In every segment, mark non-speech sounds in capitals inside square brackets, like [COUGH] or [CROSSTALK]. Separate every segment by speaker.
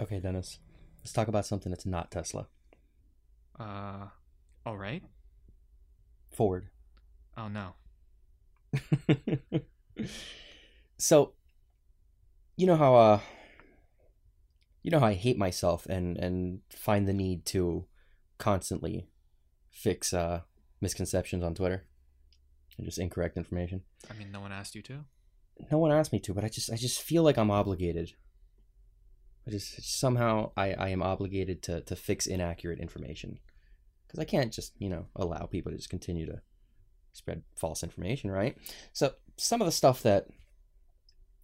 Speaker 1: Okay, Dennis. Let's talk about something that's not Tesla.
Speaker 2: Uh, all right.
Speaker 1: Ford.
Speaker 2: Oh no. [LAUGHS]
Speaker 1: so, you know how uh, you know how I hate myself and and find the need to constantly fix uh misconceptions on Twitter and just incorrect information.
Speaker 2: I mean, no one asked you to.
Speaker 1: No one asked me to, but I just I just feel like I'm obligated. I just somehow I, I am obligated to, to fix inaccurate information because I can't just you know allow people to just continue to spread false information, right? So some of the stuff that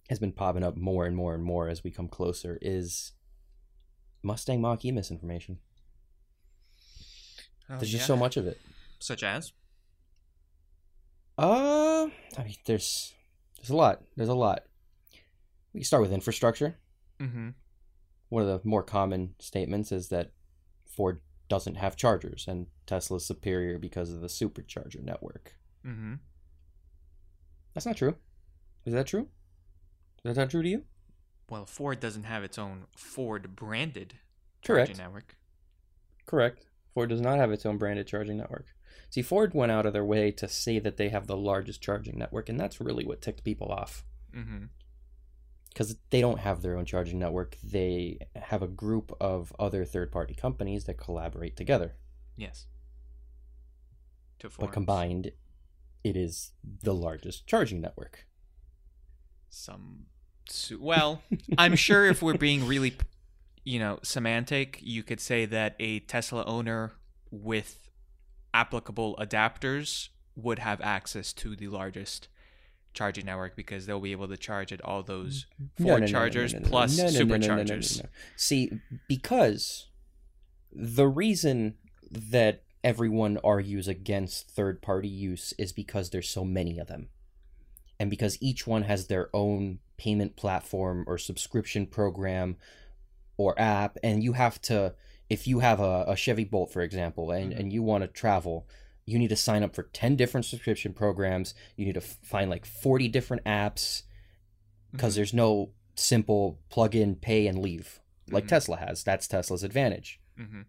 Speaker 1: has been popping up more and more and more as we come closer is Mustang Mach E misinformation.
Speaker 2: Oh,
Speaker 1: There's just so much of it.
Speaker 2: Such as.
Speaker 1: Uh, I mean, there's there's a lot. There's a lot. We can start with infrastructure.
Speaker 2: Mm-hmm.
Speaker 1: One of the more common statements is that Ford doesn't have chargers and Tesla's superior because of the supercharger network.
Speaker 2: Mm-hmm.
Speaker 1: That's not true. Is that true? Is that not true to you?
Speaker 2: Well, Ford doesn't have its own Ford branded
Speaker 1: Correct.
Speaker 2: charging network.
Speaker 1: Correct. Ford does not have its own branded charging network. See, Ford went out of their way to say that they have the largest charging network, and that's really what ticked people off.
Speaker 2: Mm-hmm.
Speaker 1: Because they don't have their own charging network, they have a group of other third party companies that collaborate together.
Speaker 2: Yes. To form.
Speaker 1: But combined, it is the largest charging network.
Speaker 2: some. Well, I'm sure if we're being really, you know, semantic, you could say that a Tesla owner with applicable adapters would have access to the largest charging network because they'll be able to charge at all those four
Speaker 1: no, no, no,
Speaker 2: chargers
Speaker 1: no,
Speaker 2: plus superchargers.
Speaker 1: See, because the reason that everyone argues against third party use is because there's so many of them. And because each one has their own payment platform or subscription program or app, and you have to, if you have a, a Chevy Bolt, for example, and,
Speaker 2: Mhm.
Speaker 1: and you want to travel, you need to sign up for 10 different subscription programs. You need to find like 40 different apps because
Speaker 2: Mhm.
Speaker 1: there's no simple plug in, pay, and leave like
Speaker 2: Mhm.
Speaker 1: Tesla has. That's Tesla's advantage.
Speaker 2: Mhm.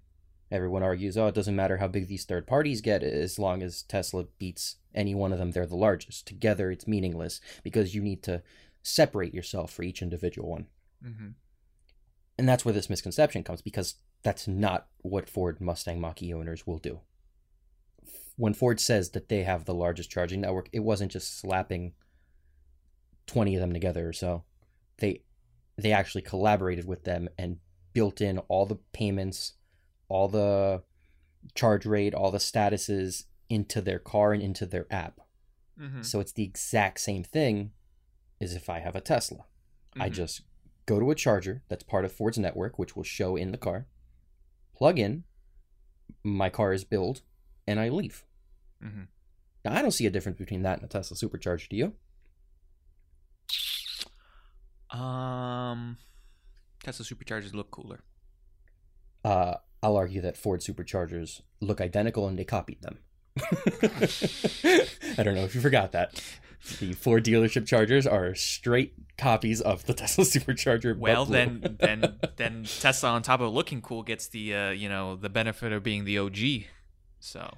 Speaker 1: Everyone argues, oh, it doesn't matter how big these third parties get as long as Tesla beats any one of them, they're the largest. Together, it's meaningless because you need to separate yourself for each individual one.
Speaker 2: Mhm.
Speaker 1: And that's where this misconception comes because that's not what Ford Mustang Mach E owners will do. When Ford says that they have the largest charging network, it wasn't just slapping 20 of them together or so. They they actually collaborated with them and built in all the payments, all the charge rate, all the statuses into their car and into their app.
Speaker 2: Mhm.
Speaker 1: So it's the exact same thing as if I have a Tesla. I
Speaker 2: Mhm.
Speaker 1: just go to a charger that's part of Ford's network, which will show in the car, plug in, my car is billed, and I leave.
Speaker 2: Mhm.
Speaker 1: Now, I don't see a difference between that and a Tesla supercharger, do you?
Speaker 2: Um, Tesla superchargers look cooler.
Speaker 1: Uh, I'll argue that Ford superchargers look identical and they copied them. [LAUGHS] I don't know if you forgot that. The Ford dealership chargers are straight copies of the Tesla [LAUGHS] supercharger.
Speaker 2: Well, then, [LAUGHS] then, then Tesla, on top of looking cool, gets the uh, you know the benefit of being the OG. So,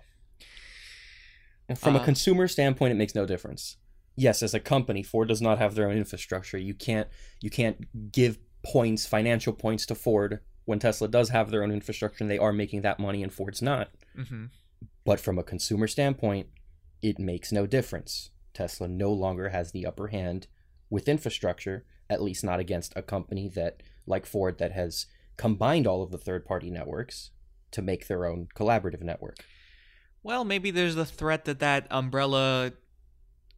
Speaker 1: From a
Speaker 2: Uh,
Speaker 1: consumer standpoint, it makes no difference. Yes, as a company, Ford does not have their own infrastructure. You can't you can't give points, financial points to Ford when Tesla does have their own infrastructure and they are making that money and Ford's not.
Speaker 2: mhm.
Speaker 1: But from a consumer standpoint, it makes no difference. Tesla no longer has the upper hand with infrastructure, at least not against a company that like Ford that has combined all of the third-party networks to make their own collaborative network.
Speaker 2: Well, maybe there's the threat that that umbrella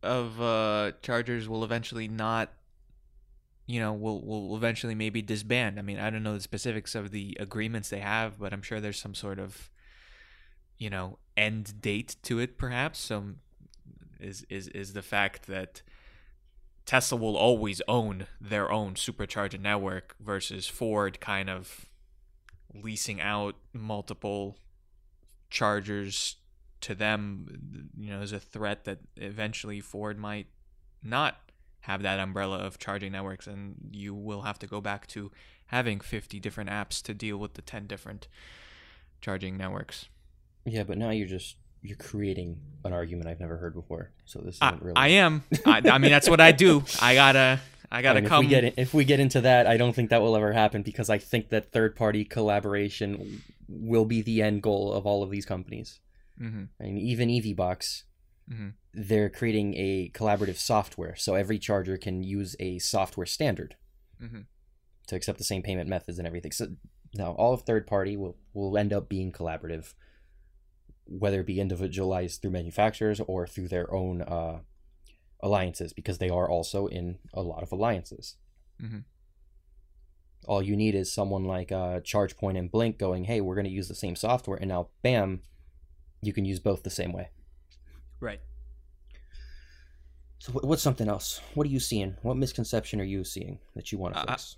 Speaker 2: of uh, chargers will eventually not, you know, will will eventually maybe disband. I mean, I don't know the specifics of the agreements they have, but I'm sure there's some sort of, you know, end date to it. Perhaps some is is is the fact that Tesla will always own their own supercharger network versus Ford kind of leasing out multiple chargers to them you know there's a threat that eventually Ford might not have that umbrella of charging networks, and you will have to go back to having 50 different apps to deal with the 10 different charging networks.
Speaker 1: Yeah, but now you're just you're creating an argument I've never heard before. So this
Speaker 2: I,
Speaker 1: isn't really.
Speaker 2: I am. I, I mean, that's what I do. I gotta. I gotta
Speaker 1: And
Speaker 2: come.
Speaker 1: If we, get in, if we get into that, I don't think that will ever happen because I think that third party collaboration will be the end goal of all of these companies.
Speaker 2: Hmm
Speaker 1: I mean, even EVBox,
Speaker 2: Mhm.
Speaker 1: they're creating a collaborative software, so every charger can use a software standard
Speaker 2: Mhm.
Speaker 1: to accept the same payment methods and everything. So now all of third party will will end up being collaborative, whether it be individualized through manufacturers or through their own uh, alliances, because they are also in a lot of alliances.
Speaker 2: Mhm.
Speaker 1: All you need is someone like uh, ChargePoint and Blink going, "Hey, we're going to use the same software," and now, bam, you can use both the same way.
Speaker 2: Right.
Speaker 1: So, what's something else? What are you seeing? What misconception are you seeing that you want to
Speaker 2: Uh,
Speaker 1: fix?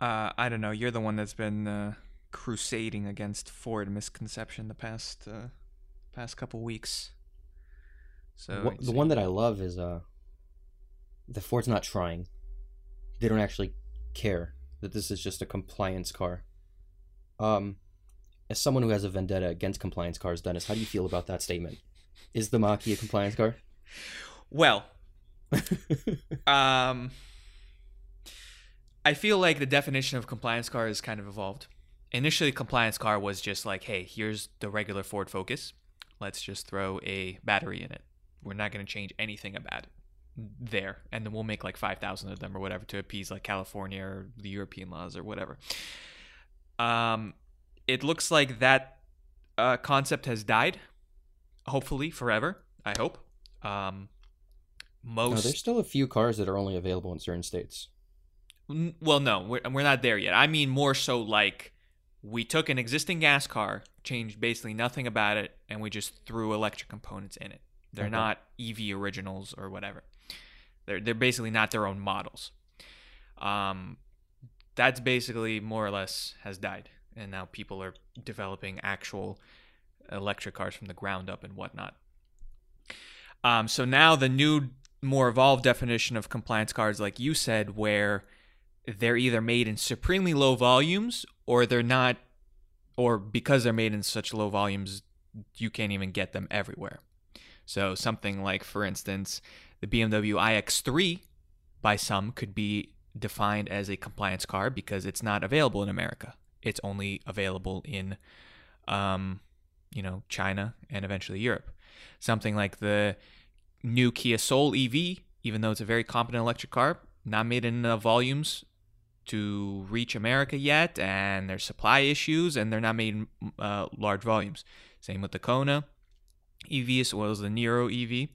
Speaker 2: Uh, I don't know. You're the one that's been uh, crusading against Ford misconception the past uh, past couple weeks. So
Speaker 1: Wha- the one that I love is uh, the Ford's not trying. They don't actually care that this is just a compliance car. Um, as someone who has a vendetta against compliance cars, Dennis, how do you feel about that statement? Is the Mach-E a compliance car?
Speaker 2: well, [LAUGHS] um, I feel like the definition of compliance car has kind of evolved. Initially, compliance car was just like, hey, here's the regular Ford Focus. Let's just throw a battery in it. We're not going to change anything about it there. And then we'll make like 5,000 of them or whatever to appease like California or the European laws or whatever. Um, it looks like that uh, concept has died, hopefully forever. I hope. Um,
Speaker 1: no,
Speaker 2: most
Speaker 1: there's still a few cars that are only available in certain states.
Speaker 2: N- Well, no, we're, we're not there yet. I mean, more so like we took an existing gas car, changed basically nothing about it, and we just threw electric components in it. They're
Speaker 1: Okay.
Speaker 2: not EV originals or whatever. They're they're basically not their own models. Um, that's basically more or less has died, and now people are developing actual electric cars from the ground up and whatnot. Um, so now the new, more evolved definition of compliance cars, like you said, where they're either made in supremely low volumes or they're not, or because they're made in such low volumes, you can't even get them everywhere. So something like, for instance, the BMW iX3 by some could be defined as a compliance car because it's not available in America. It's only available in, um, you know, China and eventually Europe. Something like the new Kia Soul EV, even though it's a very competent electric car, not made in enough volumes to reach America yet, and there's supply issues, and they're not made in uh, large volumes. Same with the Kona EV as well as the Niro EV.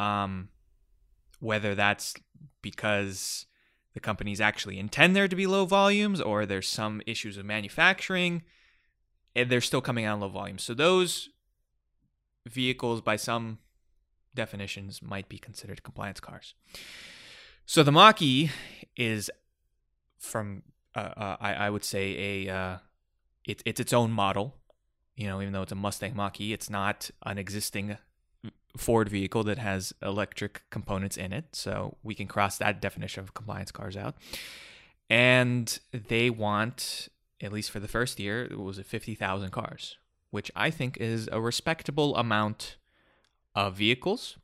Speaker 2: Um, whether that's because the companies actually intend there to be low volumes or there's some issues with manufacturing, and they're still coming out in low volumes. So those vehicles, by some definitions, might be considered compliance cars. So the Mach-E is from uh, uh, I, I would say a uh, it, it's its own model. You know, even though it's a Mustang Mach-E, it's not an existing Ford vehicle that has electric components in it. So we can cross that definition of compliance cars out. And they want, at least for the first year, it was 50,000 cars, which I think is a respectable amount of vehicles.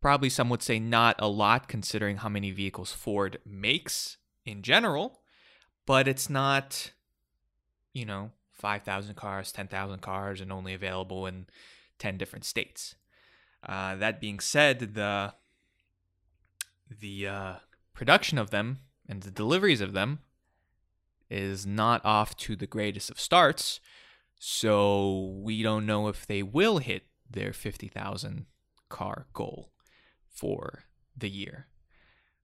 Speaker 2: Probably some would say not a lot considering how many vehicles Ford makes in general, but it's not, you know, 5,000 cars, 10,000 cars, and only available in 10 different states. Uh, that being said, the the uh, production of them and the deliveries of them is not off to the greatest of starts. So we don't know if they will hit their 50,000 car goal for the year.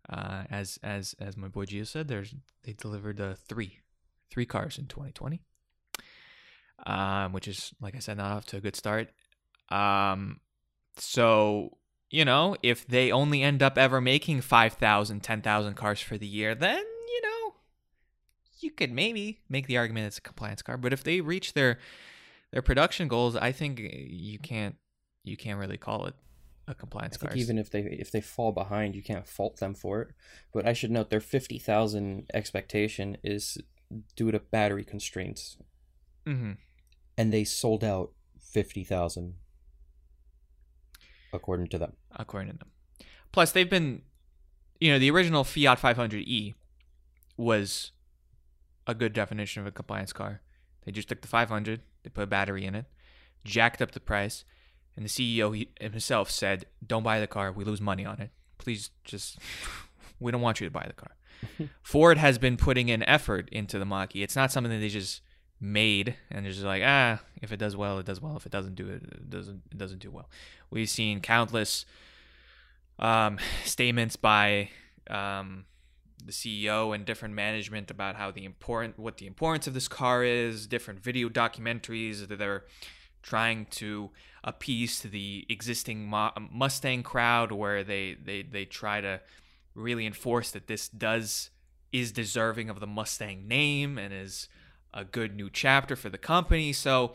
Speaker 2: Uh, as as as my boy Gio said, there's they delivered uh, three three cars in 2020, um, which is like I said, not off to a good start. Um, so you know, if they only end up ever making 5,000, 10,000 cars for the year, then you know you could maybe make the argument it's a compliance car. But if they reach their their production goals, I think you can't you can't really call it a compliance car.
Speaker 1: even if they if they fall behind, you can't fault them for it. But I should note their fifty thousand expectation is due to battery constraints,
Speaker 2: hmm
Speaker 1: and they sold out fifty thousand, according to them.
Speaker 2: according to them. Plus, they've been, you know, the original Fiat 500e was a good definition of a compliance car. They just took the 500, they put a battery in it, jacked up the price, and the CEO he, himself said, "Don't buy the car. We lose money on it. Please, just we don't want you to buy the car." [LAUGHS] Ford has been putting in effort into the Mach-E. It's not something that they just made and they're just like, ah, if it does well, it does well. If it doesn't do it, it doesn't it doesn't do well. We've seen countless um, [LAUGHS] statements by um, the CEO and different management about how the important what the importance of this car is. Different video documentaries that they're trying to appease to the existing Mustang crowd, where they they they try to really enforce that this does is deserving of the Mustang name and is a good new chapter for the company. So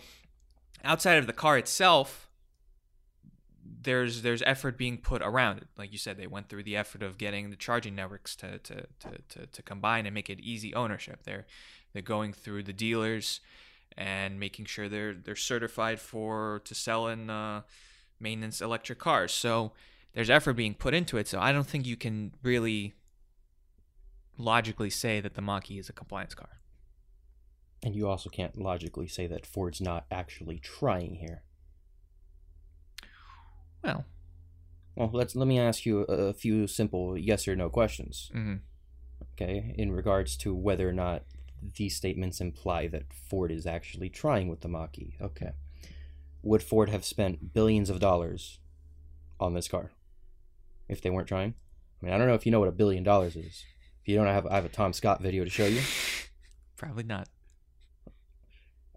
Speaker 2: outside of the car itself, there's there's effort being put around it. Like you said, they went through the effort of getting the charging networks to to, to, to, to combine and make it easy ownership. They're they're going through the dealers and making sure they're they're certified for to sell in uh, maintenance electric cars. So there's effort being put into it. So I don't think you can really logically say that the Mach-E is a compliance car.
Speaker 1: And you also can't logically say that Ford's not actually trying here.
Speaker 2: Well,
Speaker 1: Well, let's let me ask you a, a few simple yes or no questions.
Speaker 2: mhm.
Speaker 1: Okay, in regards to whether or not these statements imply that Ford is actually trying with the Mach-E. Okay, would Ford have spent billions of dollars on this car if they weren't trying? I mean, I don't know if you know what a billion dollars is. If you don't, I have I have a Tom Scott video to show you. [LAUGHS]
Speaker 2: probably not.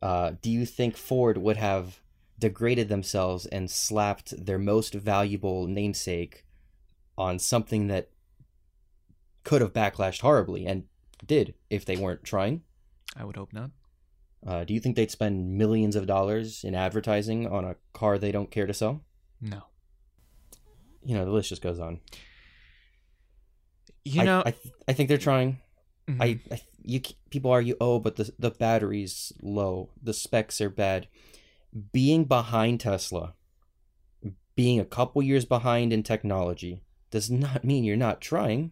Speaker 1: Uh, do you think Ford would have degraded themselves and slapped their most valuable namesake on something that could have backlashed horribly and did if they weren't trying?
Speaker 2: I would hope not.
Speaker 1: Uh, do you think they'd spend millions of dollars in advertising on a car they don't care to sell?
Speaker 2: No.
Speaker 1: You know, the list just goes on.
Speaker 2: You know,
Speaker 1: I, th- I think they're trying.
Speaker 2: mhm.
Speaker 1: I, I you people argue, oh, but the the battery's low, the specs are bad. Being behind Tesla, being a couple years behind in technology, does not mean you're not trying.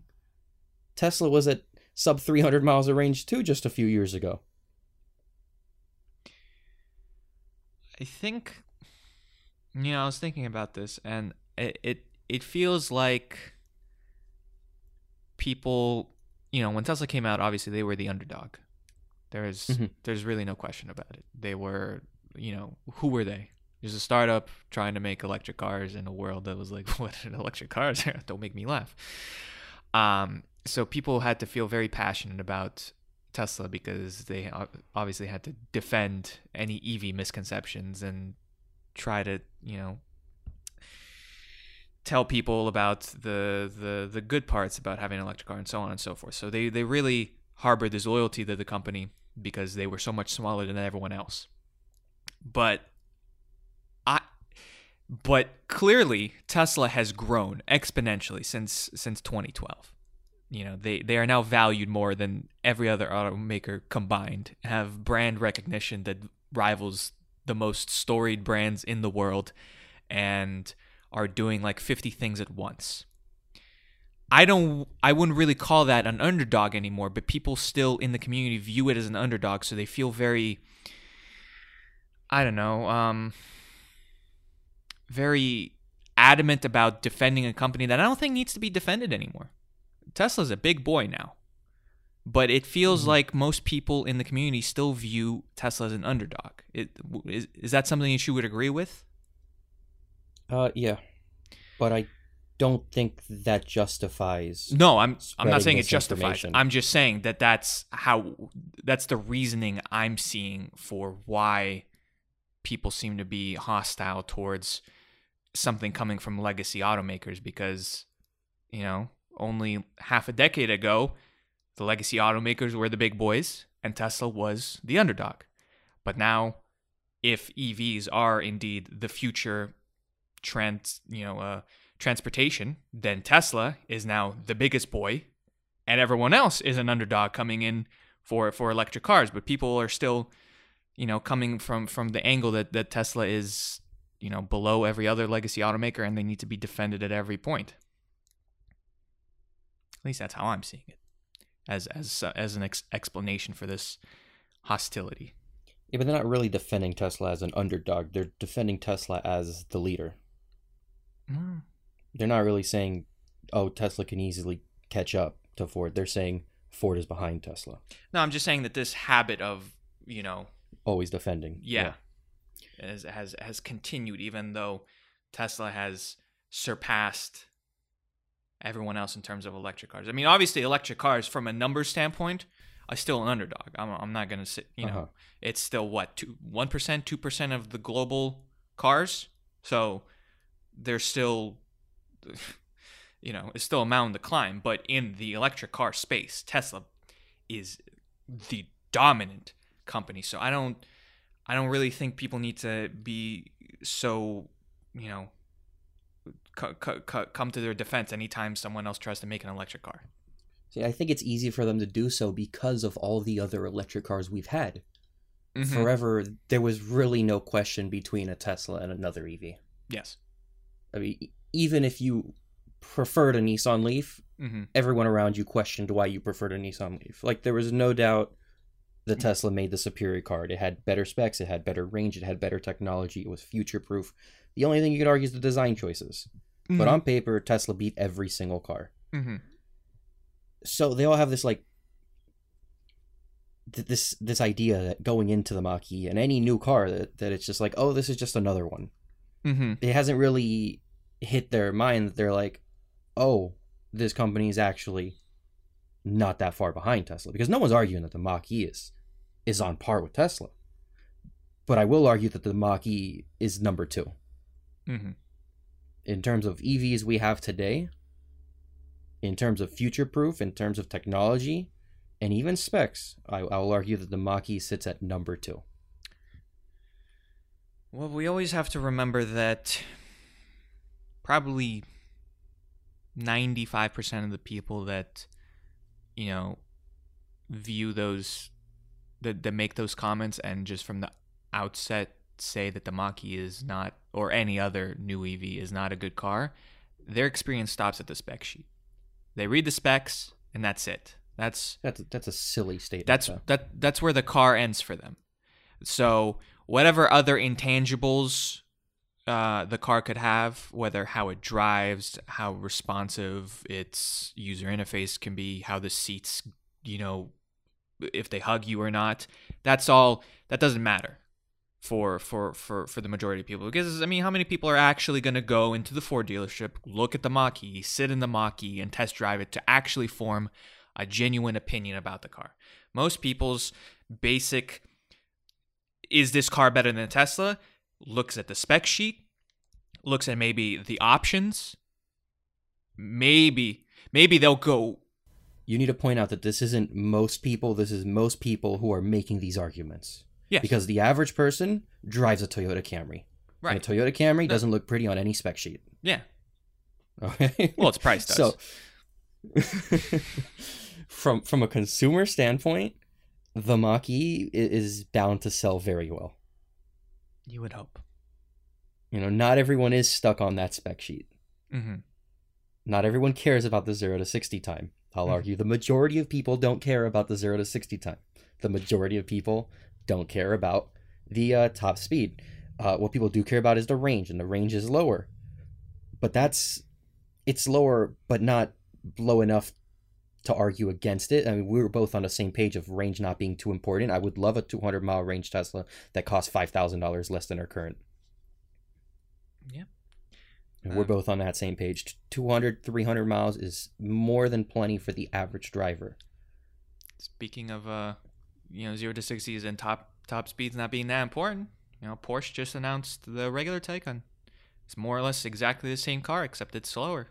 Speaker 1: Tesla was at sub 300 miles of range too just a few years ago.
Speaker 2: I think you know, I was thinking about this and it it, it feels like people you know, when Tesla came out, obviously they were the underdog. There's
Speaker 1: Mhm.
Speaker 2: there's really no question about it. They were you know, who were they? There's a startup trying to make electric cars in a world that was like, [LAUGHS] what are electric cars? [LAUGHS] Don't make me laugh. Um, so people had to feel very passionate about Tesla because they obviously had to defend any EV misconceptions and try to, you know, tell people about the the the good parts about having an electric car and so on and so forth. So they they really harbored this loyalty to the company because they were so much smaller than everyone else. But I but clearly Tesla has grown exponentially since since 2012 you know they they are now valued more than every other automaker combined have brand recognition that rivals the most storied brands in the world and are doing like 50 things at once i don't i wouldn't really call that an underdog anymore but people still in the community view it as an underdog so they feel very i don't know um very adamant about defending a company that i don't think needs to be defended anymore Tesla's a big boy now. But it feels
Speaker 1: Mhm.
Speaker 2: like most people in the community still view Tesla as an underdog. It, is, is that something that you would agree with?
Speaker 1: Uh, yeah, but I don't think that justifies.
Speaker 2: No, I'm I'm not saying it justifies. I'm just saying that that's how that's the reasoning I'm seeing for why people seem to be hostile towards something coming from legacy automakers because you know, only half a decade ago, the legacy automakers were the big boys and Tesla was the underdog. But now if EVs are indeed the future trans you know uh, transportation, then Tesla is now the biggest boy, and everyone else is an underdog coming in for for electric cars. But people are still, you know, coming from from the angle that that Tesla is you know below every other legacy automaker, and they need to be defended at every point. At least that's how I'm seeing it, as as uh, as an ex- explanation for this hostility.
Speaker 1: Yeah, but they're not really defending Tesla as an underdog. They're defending Tesla as the leader.
Speaker 2: Mm.
Speaker 1: They're not really saying, "Oh, Tesla can easily catch up to Ford." They're saying Ford is behind Tesla.
Speaker 2: No, I'm just saying that this habit of you know
Speaker 1: Always defending.
Speaker 2: yeah, Has, has has continued even though Tesla has surpassed everyone else in terms of electric cars. I mean, obviously, electric cars from a number standpoint are still an underdog. I'm, I'm not gonna sit. You know,
Speaker 1: Uh-huh.
Speaker 2: it's still what two one percent, two percent of the global cars. So they're still, you know, it's still a mountain to climb. But in the electric car space, Tesla is the dominant company. So I don't, I don't really think people need to be so, you know, cu- cu- come to their defense anytime someone else tries to make an electric car.
Speaker 1: See, I think it's easy for them to do so because of all the other electric cars we've had.
Speaker 2: Mhm.
Speaker 1: Forever, there was really no question between a Tesla and another EV.
Speaker 2: Yes.
Speaker 1: I mean, even if you preferred a Nissan Leaf,
Speaker 2: Mm-hmm.
Speaker 1: everyone around you questioned why you preferred a Nissan Leaf. Like there was no doubt the Tesla made the superior car. It had better specs, it had better range, it had better technology, it was future proof. The only thing you could argue is the design choices. But on paper, Tesla beat every single car.
Speaker 2: Mm-hmm.
Speaker 1: So they all have this like th- this this idea that going into the Mach-E and any new car that, that it's just like, oh, this is just another one.
Speaker 2: Mm-hmm.
Speaker 1: It hasn't really hit their mind that they're like, oh, this company is actually not that far behind Tesla because no one's arguing that the Mach-E is is on par with Tesla. But I will argue that the Mach-E is number 2
Speaker 2: Mm-hmm.
Speaker 1: in terms of EVs we have today, in terms of future proof, in terms of technology, and even specs. I, I will argue that the Mach-E sits at number two.
Speaker 2: Well, we always have to remember that probably 95% of the people that, you know, view those, that, that make those comments and just from the outset say that the Mach-E is not, or any other new EV is not a good car, their experience stops at the spec sheet. They read the specs and that's it. That's
Speaker 1: That's that's a silly statement.
Speaker 2: that's
Speaker 1: though.
Speaker 2: that that's where the car ends for them. So whatever other intangibles uh, the car could have, whether how it drives, how responsive its user interface can be, how the seats, you know, if they hug you or not, that's all. That doesn't matter for for for for the majority of people because I mean, how many people are actually going to go into the Ford dealership, look at the Mach-E, sit in the Mach-E, and test drive it to actually form a genuine opinion about the car? Most people's basic is this car better than a Tesla? Looks at the spec sheet, looks at maybe the options. Maybe, maybe they'll go,
Speaker 1: you need to point out that this isn't most people. This is most people who are making these arguments.
Speaker 2: Yes.
Speaker 1: Because the average person drives a Toyota Camry.
Speaker 2: right.
Speaker 1: And a Toyota Camry
Speaker 2: No.
Speaker 1: doesn't look pretty on any spec sheet.
Speaker 2: Yeah.
Speaker 1: Okay.
Speaker 2: Well, its price [LAUGHS] does.
Speaker 1: So, [LAUGHS] from from a consumer standpoint, the Mach-E is bound to sell very well.
Speaker 2: You would hope.
Speaker 1: You know, not everyone is stuck on that spec sheet.
Speaker 2: hmm
Speaker 1: Not everyone cares about the 0 to 60 time. I'll
Speaker 2: Mhm.
Speaker 1: argue the majority of people don't care about the 0 to 60 time. The majority of people don't care about the uh, top speed. Uh, what people do care about is the range, and the range is lower. But that's it's lower, but not low enough to argue against it. I mean, we were both on the same page of range not being too important. I would love a 200 mile range Tesla that costs $5,000 less than our current.
Speaker 2: Yeah.
Speaker 1: And we're
Speaker 2: Uh,
Speaker 1: both on that same page. 200, 300 miles is more than plenty for the average driver.
Speaker 2: Speaking of, uh, you know, zero to sixties and top top speeds not being that important, you know, Porsche just announced the regular Taycan. It's more or less exactly the same car, except it's slower.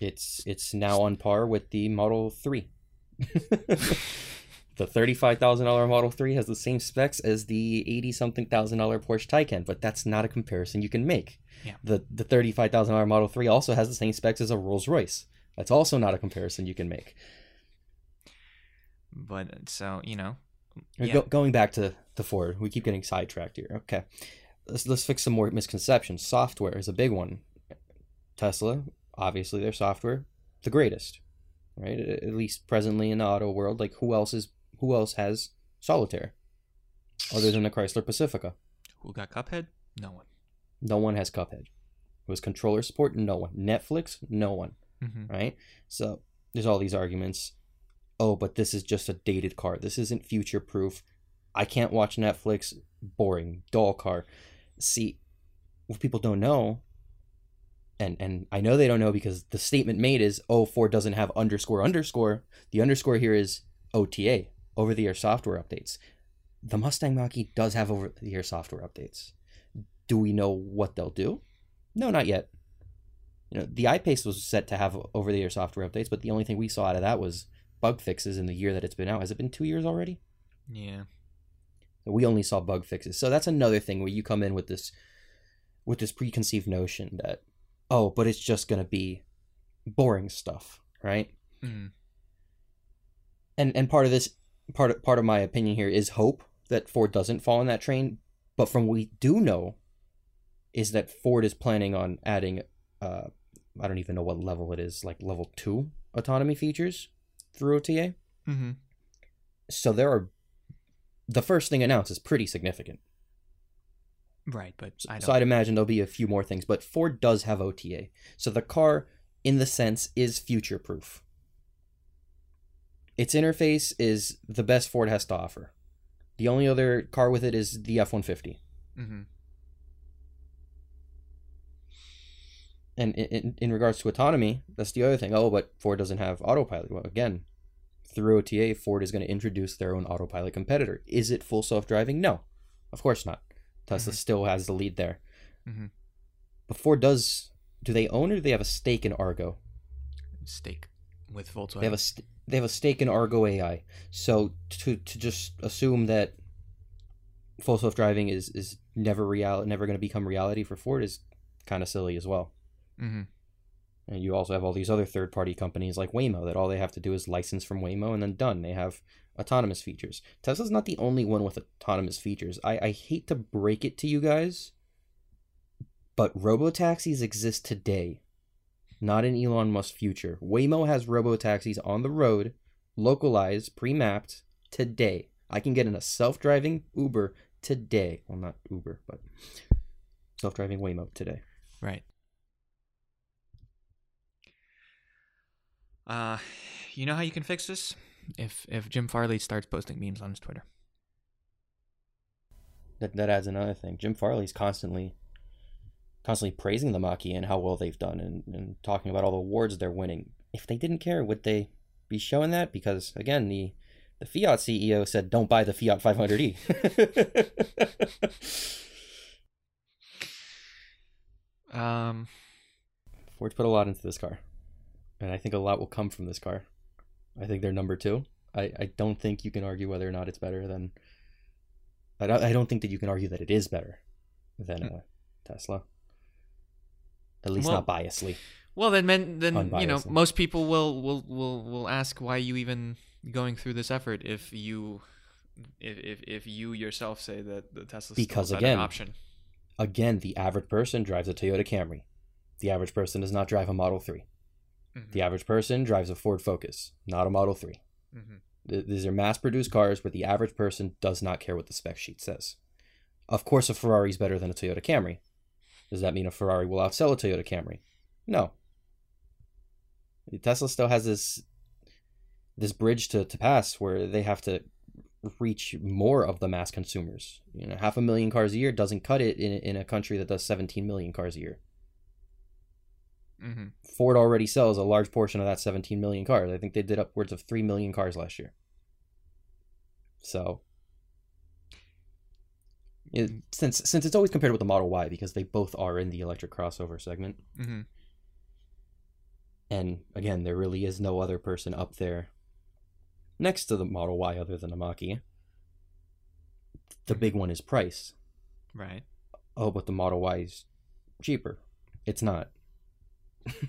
Speaker 1: It's it's now on par with the Model 3. [LAUGHS] the thirty-five thousand dollar Model Three has the same specs as the eighty-something thousand dollar Porsche Taycan, but that's not a comparison you can make.
Speaker 2: Yeah.
Speaker 1: The the thirty-five thousand dollar Model Three also has the same specs as a Rolls Royce. That's also not a comparison you can make.
Speaker 2: But so you know,
Speaker 1: Go- going back to the Ford, we keep getting sidetracked here. Okay, let's let's fix some more misconceptions. Software is a big one. Tesla, obviously, their software the greatest, right? At least presently in the auto world. Like who else is who else has solitaire, other than the Chrysler Pacifica?
Speaker 2: who got Cuphead? No one.
Speaker 1: No one has Cuphead. Who has controller support? No one. Netflix? No one.
Speaker 2: Mm-hmm.
Speaker 1: right? So there's all these arguments. Oh, but this is just a dated car. This isn't future proof. I can't watch Netflix. Boring, dull car. See, what people don't know, and and I know they don't know because the statement made is, oh, Ford doesn't have underscore underscore. The underscore here is OTA, over the air software updates. The Mustang Mach-E does have over the air software updates. Do we know what they'll do? No, not yet you know the I-Pace was set to have over the air software updates but the only thing we saw out of that was bug fixes in the year that it's been out has it been two years already
Speaker 2: Yeah.
Speaker 1: we only saw bug fixes so that's another thing where you come in with this with this preconceived notion that oh but it's just going to be boring stuff right
Speaker 2: Mm.
Speaker 1: and and part of this part of, part of my opinion here is hope that Ford doesn't fall in that train but from what we do know is that Ford is planning on adding uh I don't even know what level it is like level 2 autonomy features through OTA
Speaker 2: Mm-hmm.
Speaker 1: so there are the first thing announced is pretty significant
Speaker 2: Right, but I don't.
Speaker 1: so I'd imagine there'll be a few more things but Ford does have OTA so the car in the sense is future proof its interface is the best Ford has to offer. The only other car with it is the F150
Speaker 2: mm-hmm.
Speaker 1: and in, in, in regards to autonomy that's the other thing. Oh but Ford doesn't have autopilot. Well again through OTA Ford is going to introduce their own autopilot competitor. Is it full self-driving? No. Of course not Tesla
Speaker 2: Mhm.
Speaker 1: still has the lead there
Speaker 2: Mhm.
Speaker 1: but Ford does do they own or do they have a stake in Argo
Speaker 2: Stake with Volkswagen.
Speaker 1: They have a st- they have a stake in Argo AI. So to to just assume that full self driving is is never real never going to become reality for Ford is kind of silly as well.
Speaker 2: mm-hmm.
Speaker 1: And you also have all these other third party companies like Waymo that all they have to do is license from Waymo and then done. They have autonomous features. Tesla's not the only one with autonomous features. I, I hate to break it to you guys, but robo taxis exist today, not in Elon Musk's future. Waymo has robo taxis on the road, localized, pre mapped today. I can get in a self driving Uber today. Well, not Uber, but self driving Waymo today.
Speaker 2: Right. Uh, you know how you can fix this? If if Jim Farley starts posting memes on his Twitter.
Speaker 1: that that adds another thing. Jim Farley's constantly constantly praising the Mach-E and how well they've done and, and talking about all the awards they're winning. If they didn't care, would they be showing that? Because again, the the Fiat CEO said don't buy the Fiat 500e. [LAUGHS]
Speaker 2: Um,
Speaker 1: Ford's put a lot into this car. And I think a lot will come from this car. I think they're number two. I, I don't think you can argue whether or not it's better than I don't, I don't think that you can argue that it is better than
Speaker 2: Hmm.
Speaker 1: uh, Tesla. At least
Speaker 2: Well,
Speaker 1: not biasly.
Speaker 2: well then, men, then you know, most people will will will will ask why you even going through this effort if you if if, if you yourself say that the Tesla
Speaker 1: Because,
Speaker 2: a
Speaker 1: again,
Speaker 2: option.
Speaker 1: Again, the average person drives a Toyota Camry. The average person does not drive a Model 3.
Speaker 2: Mhm.
Speaker 1: The average person drives a Ford Focus, not a Model 3.
Speaker 2: Mhm.
Speaker 1: Th- These are mass produced cars where the average person does not care what the spec sheet says. Of course, a Ferrari is better than a Toyota Camry. Does that mean a Ferrari will outsell a Toyota Camry? No. Tesla still has this this bridge to, to pass where they have to reach more of the mass consumers. You know, half a million cars a year doesn't cut it in, in a country that does 17 million cars a year.
Speaker 2: Mhm.
Speaker 1: Ford already sells a large portion of that 17 million cars. I think they did upwards of 3 million cars last year. So, it, since since it's always compared with the Model Y because they both are in the electric crossover segment,
Speaker 2: Mhm.
Speaker 1: and again, there really is no other person up there next to the Model Y other than the Mach-E. The big one is price.
Speaker 2: Right.
Speaker 1: Oh, but the Model Y is cheaper. It's not.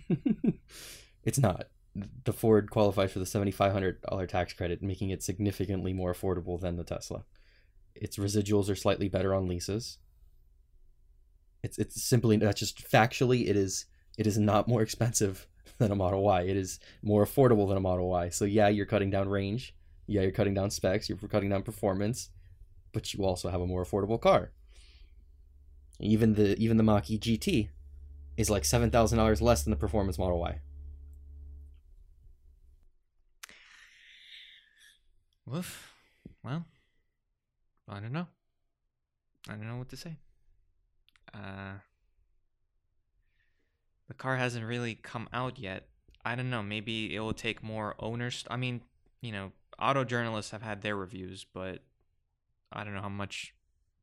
Speaker 1: [LAUGHS] it's not. The Ford qualifies for the $7,500 tax credit, making it significantly more affordable than the Tesla. Its residuals are slightly better on leases. It's it's simply that's just factually it is it is not more expensive [LAUGHS] than a Model Y. It is more affordable than a Model Y. So yeah, you're cutting down range. Yeah, you're cutting down specs. You're cutting down performance, but you also have a more affordable car. Even the even the Mach-E GT is like seven thousand dollars less than the performance Model Y.
Speaker 2: Woof. Well, I don't know. I don't know what to say. Uh, the car hasn't really come out yet. I don't know. Maybe it will take more owners. I mean, you know, auto journalists have had their reviews, but I don't know how much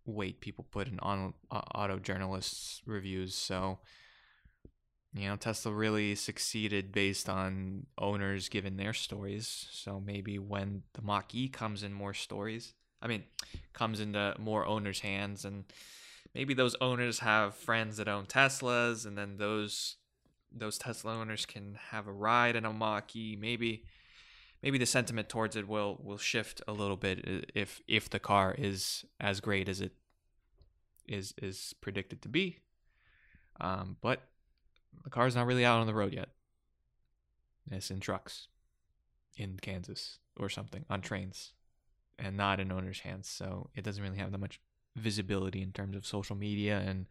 Speaker 2: weight people put in on uh, auto journalists' reviews. So, you know, Tesla really succeeded based on owners giving their stories. So maybe when the Mach E comes in more stories, I mean, comes into more owners' hands, and maybe those owners have friends that own Teslas, and then those those Tesla owners can have a ride in a Mach-E. Maybe maybe the sentiment towards it will will shift a little bit if if the car is as great as it is is predicted to be. Um, but the car's not really out on the road yet. It's in trucks in Kansas or something on trains and not in owner's hands. So it doesn't really have that much visibility in terms of social media and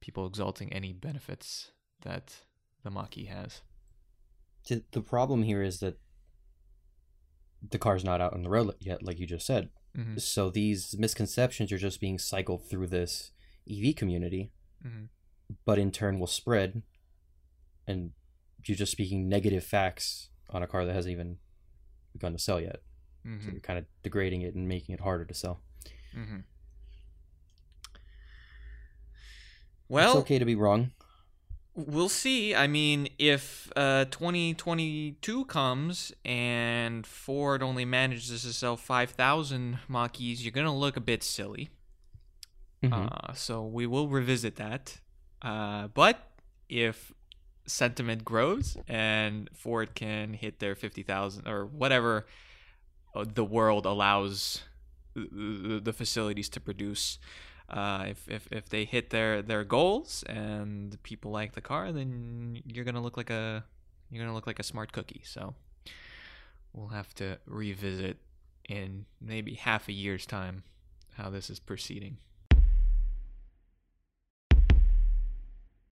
Speaker 2: people exalting any benefits that the Mach-E has.
Speaker 1: The problem here is that the car's not out on the road yet, like you just said. Mm-hmm. So these misconceptions are just being cycled through this EV community, mm-hmm. but in turn will spread. And you're just speaking negative facts on a car that hasn't even begun to sell yet. Mm-hmm. So you're kind of degrading it and making it harder to sell. Mm-hmm.
Speaker 2: Well,
Speaker 1: it's okay to be wrong.
Speaker 2: We'll see. I mean, if uh, 2022 comes and Ford only manages to sell 5,000 Mach-E's, you're going to look a bit silly. Mm-hmm. Uh, so we will revisit that. Uh, but if sentiment grows and Ford can hit their 50,000 or whatever uh, the world allows the facilities to produce. Uh, if, if if they hit their their goals and people like the car, then you're gonna look like a you're gonna look like a smart cookie. So we'll have to revisit in maybe half a year's time how this is proceeding.